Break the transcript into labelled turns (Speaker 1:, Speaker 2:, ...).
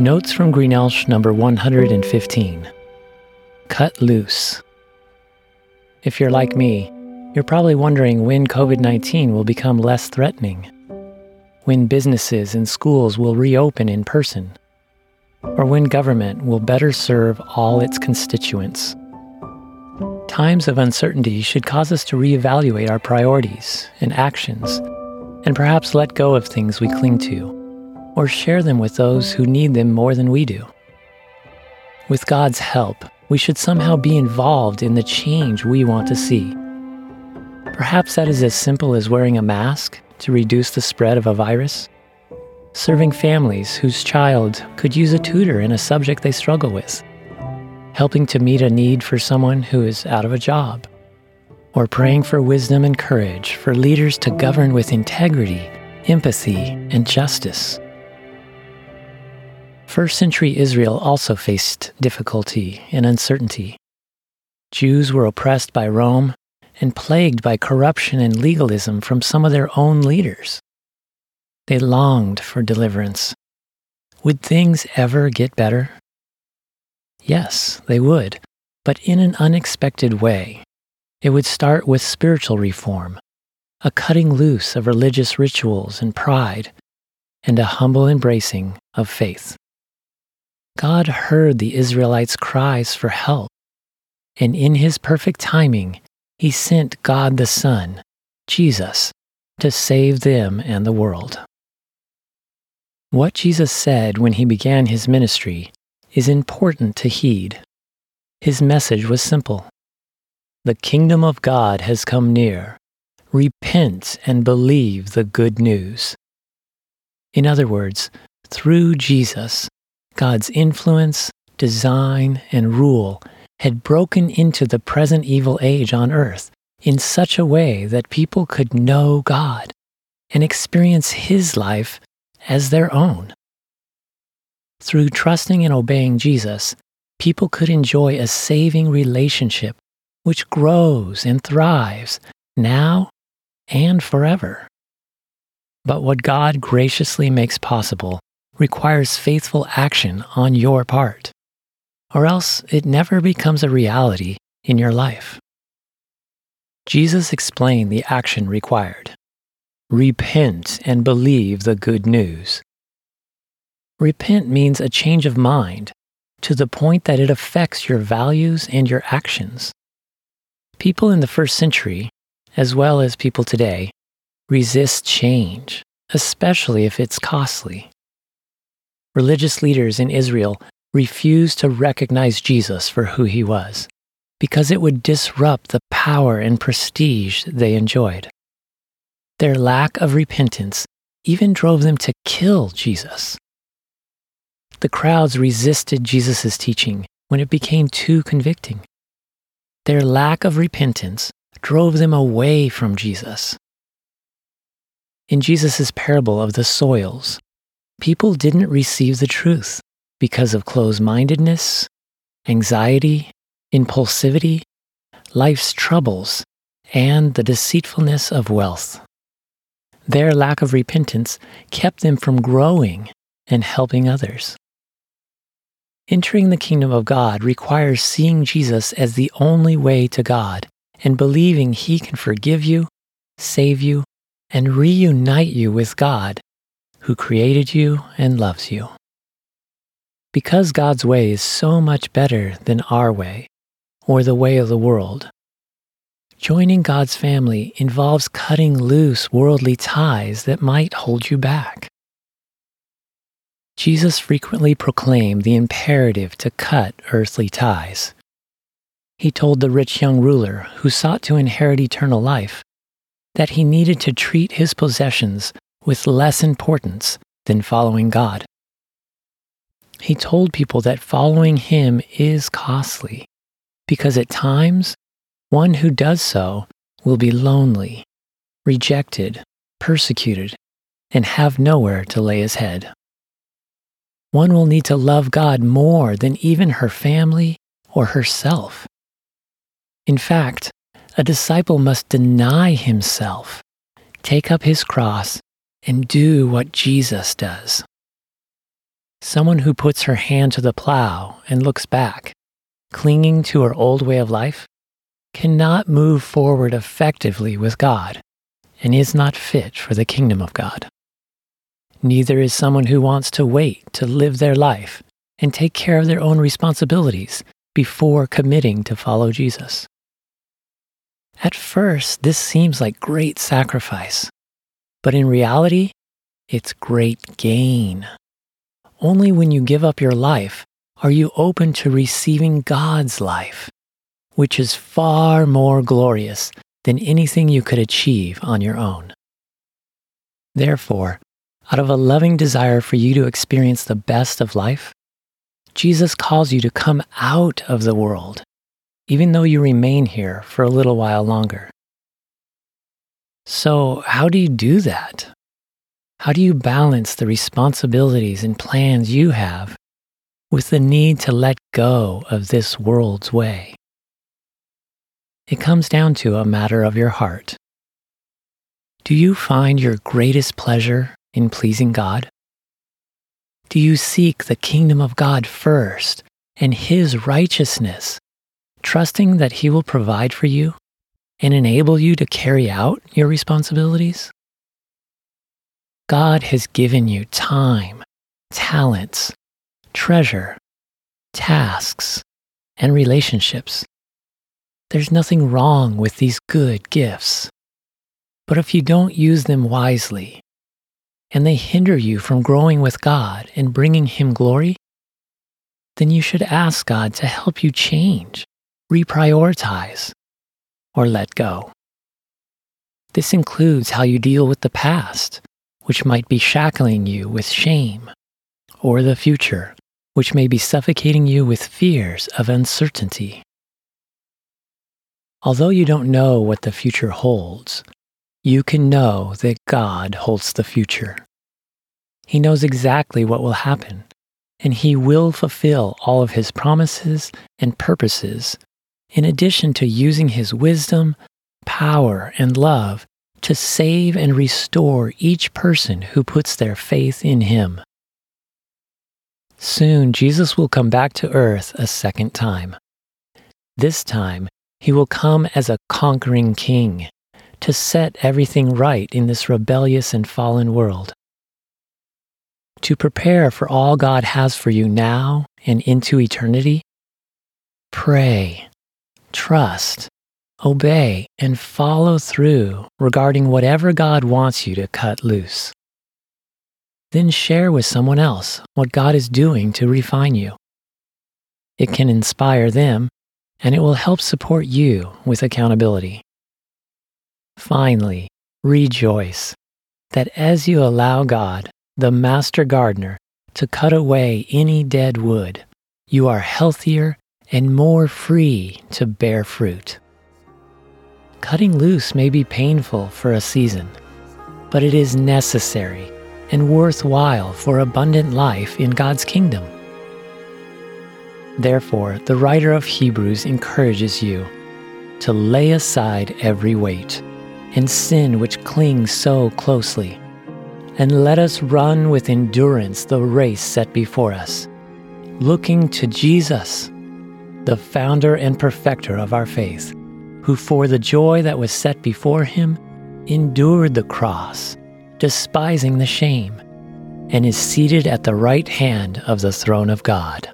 Speaker 1: Notes from Greenelsh number 115. Cut loose. If you're like me, you're probably wondering when COVID 19 will become less threatening, when businesses and schools will reopen in person, or when government will better serve all its constituents. Times of uncertainty should cause us to reevaluate our priorities and actions, and perhaps let go of things we cling to, or share them with those who need them more than we do. With God's help, we should somehow be involved in the change we want to see. Perhaps that is as simple as wearing a mask to reduce the spread of a virus, serving families whose child could use a tutor in a subject they struggle with, helping to meet a need for someone who is out of a job, or praying for wisdom and courage for leaders to govern with integrity, empathy, and justice. First century Israel also faced difficulty and uncertainty. Jews were oppressed by Rome and plagued by corruption and legalism from some of their own leaders. They longed for deliverance. Would things ever get better? Yes, they would, but in an unexpected way. It would start with spiritual reform, a cutting loose of religious rituals and pride, and a humble embracing of faith. God heard the Israelites' cries for help, and in his perfect timing, he sent God the Son, Jesus, to save them and the world. What Jesus said when he began his ministry is important to heed. His message was simple The kingdom of God has come near. Repent and believe the good news. In other words, through Jesus, God's influence, design, and rule had broken into the present evil age on earth in such a way that people could know God and experience His life as their own. Through trusting and obeying Jesus, people could enjoy a saving relationship which grows and thrives now and forever. But what God graciously makes possible requires faithful action on your part, or else it never becomes a reality in your life. Jesus explained the action required repent and believe the good news. Repent means a change of mind to the point that it affects your values and your actions. People in the first century, as well as people today, resist change, especially if it's costly religious leaders in Israel refused to recognize Jesus for who he was because it would disrupt the power and prestige they enjoyed. Their lack of repentance even drove them to kill Jesus. The crowds resisted Jesus' teaching when it became too convicting. Their lack of repentance drove them away from Jesus. In Jesus' parable of the soils, people didn't receive the truth because of closed mindedness, anxiety, impulsivity, life's troubles, and the deceitfulness of wealth. Their lack of repentance kept them from growing and helping others. Entering the kingdom of God requires seeing Jesus as the only way to God and believing He can forgive you, save you, and reunite you with God who created you and loves you. Because God's way is so much better than our way or the way of the world, joining God's family involves cutting loose worldly ties that might hold you back. Jesus frequently proclaimed the imperative to cut earthly ties. He told the rich young ruler who sought to inherit eternal life that he needed to treat his possessions with less importance than following God. He told people that following him is costly because at times one who does so will be lonely, rejected, persecuted, and have nowhere to lay his head. One will need to love God more than even her family or herself. In fact, a disciple must deny himself, take up his cross, and do what Jesus does. Someone who puts her hand to the plow and looks back, clinging to her old way of life, cannot move forward effectively with God and is not fit for the kingdom of God. Neither is someone who wants to wait to live their life and take care of their own responsibilities before committing to follow Jesus. At first, this seems like great sacrifice, but in reality, it's great gain. Only when you give up your life are you open to receiving God's life, which is far more glorious than anything you could achieve on your own. Therefore, out of a loving desire for you to experience the best of life, Jesus calls you to come out of the world, even though you remain here for a little while longer. So, how do you do that? How do you balance the responsibilities and plans you have with the need to let go of this world's way? It comes down to a matter of your heart. Do you find your greatest pleasure in pleasing God? Do you seek the kingdom of God first and His righteousness, trusting that He will provide for you and enable you to carry out your responsibilities? God has given you time, talents, treasure, tasks, and relationships. There's nothing wrong with these good gifts. But if you don't use them wisely, and they hinder you from growing with God and bringing Him glory, then you should ask God to help you change, reprioritize, or let go. This includes how you deal with the past, which might be shackling you with shame, or the future, which may be suffocating you with fears of uncertainty. Although you don't know what the future holds, you can know that God holds the future. He knows exactly what will happen, and He will fulfill all of His promises and purposes, in addition to using His wisdom, power, and love to save and restore each person who puts their faith in Him. Soon, Jesus will come back to earth a second time. This time, He will come as a conquering king to set everything right in this rebellious and fallen world. To prepare for all God has for you now and into eternity, pray, trust, obey, and follow through regarding whatever God wants you to cut loose. Then share with someone else what God is doing to refine you. It can inspire them, and it will help support you with accountability. Finally, rejoice that as you allow God, the master gardener, to cut away any dead wood, you are healthier and more free to bear fruit. Cutting loose may be painful for a season, but it is necessary and worthwhile for abundant life in God's kingdom. Therefore, the writer of Hebrews encourages you to lay aside every weight and sin which clings so closely. And let us run with endurance the race set before us, looking to Jesus, the founder and perfecter of our faith, who for the joy that was set before him endured the cross, despising the shame, and is seated at the right hand of the throne of God.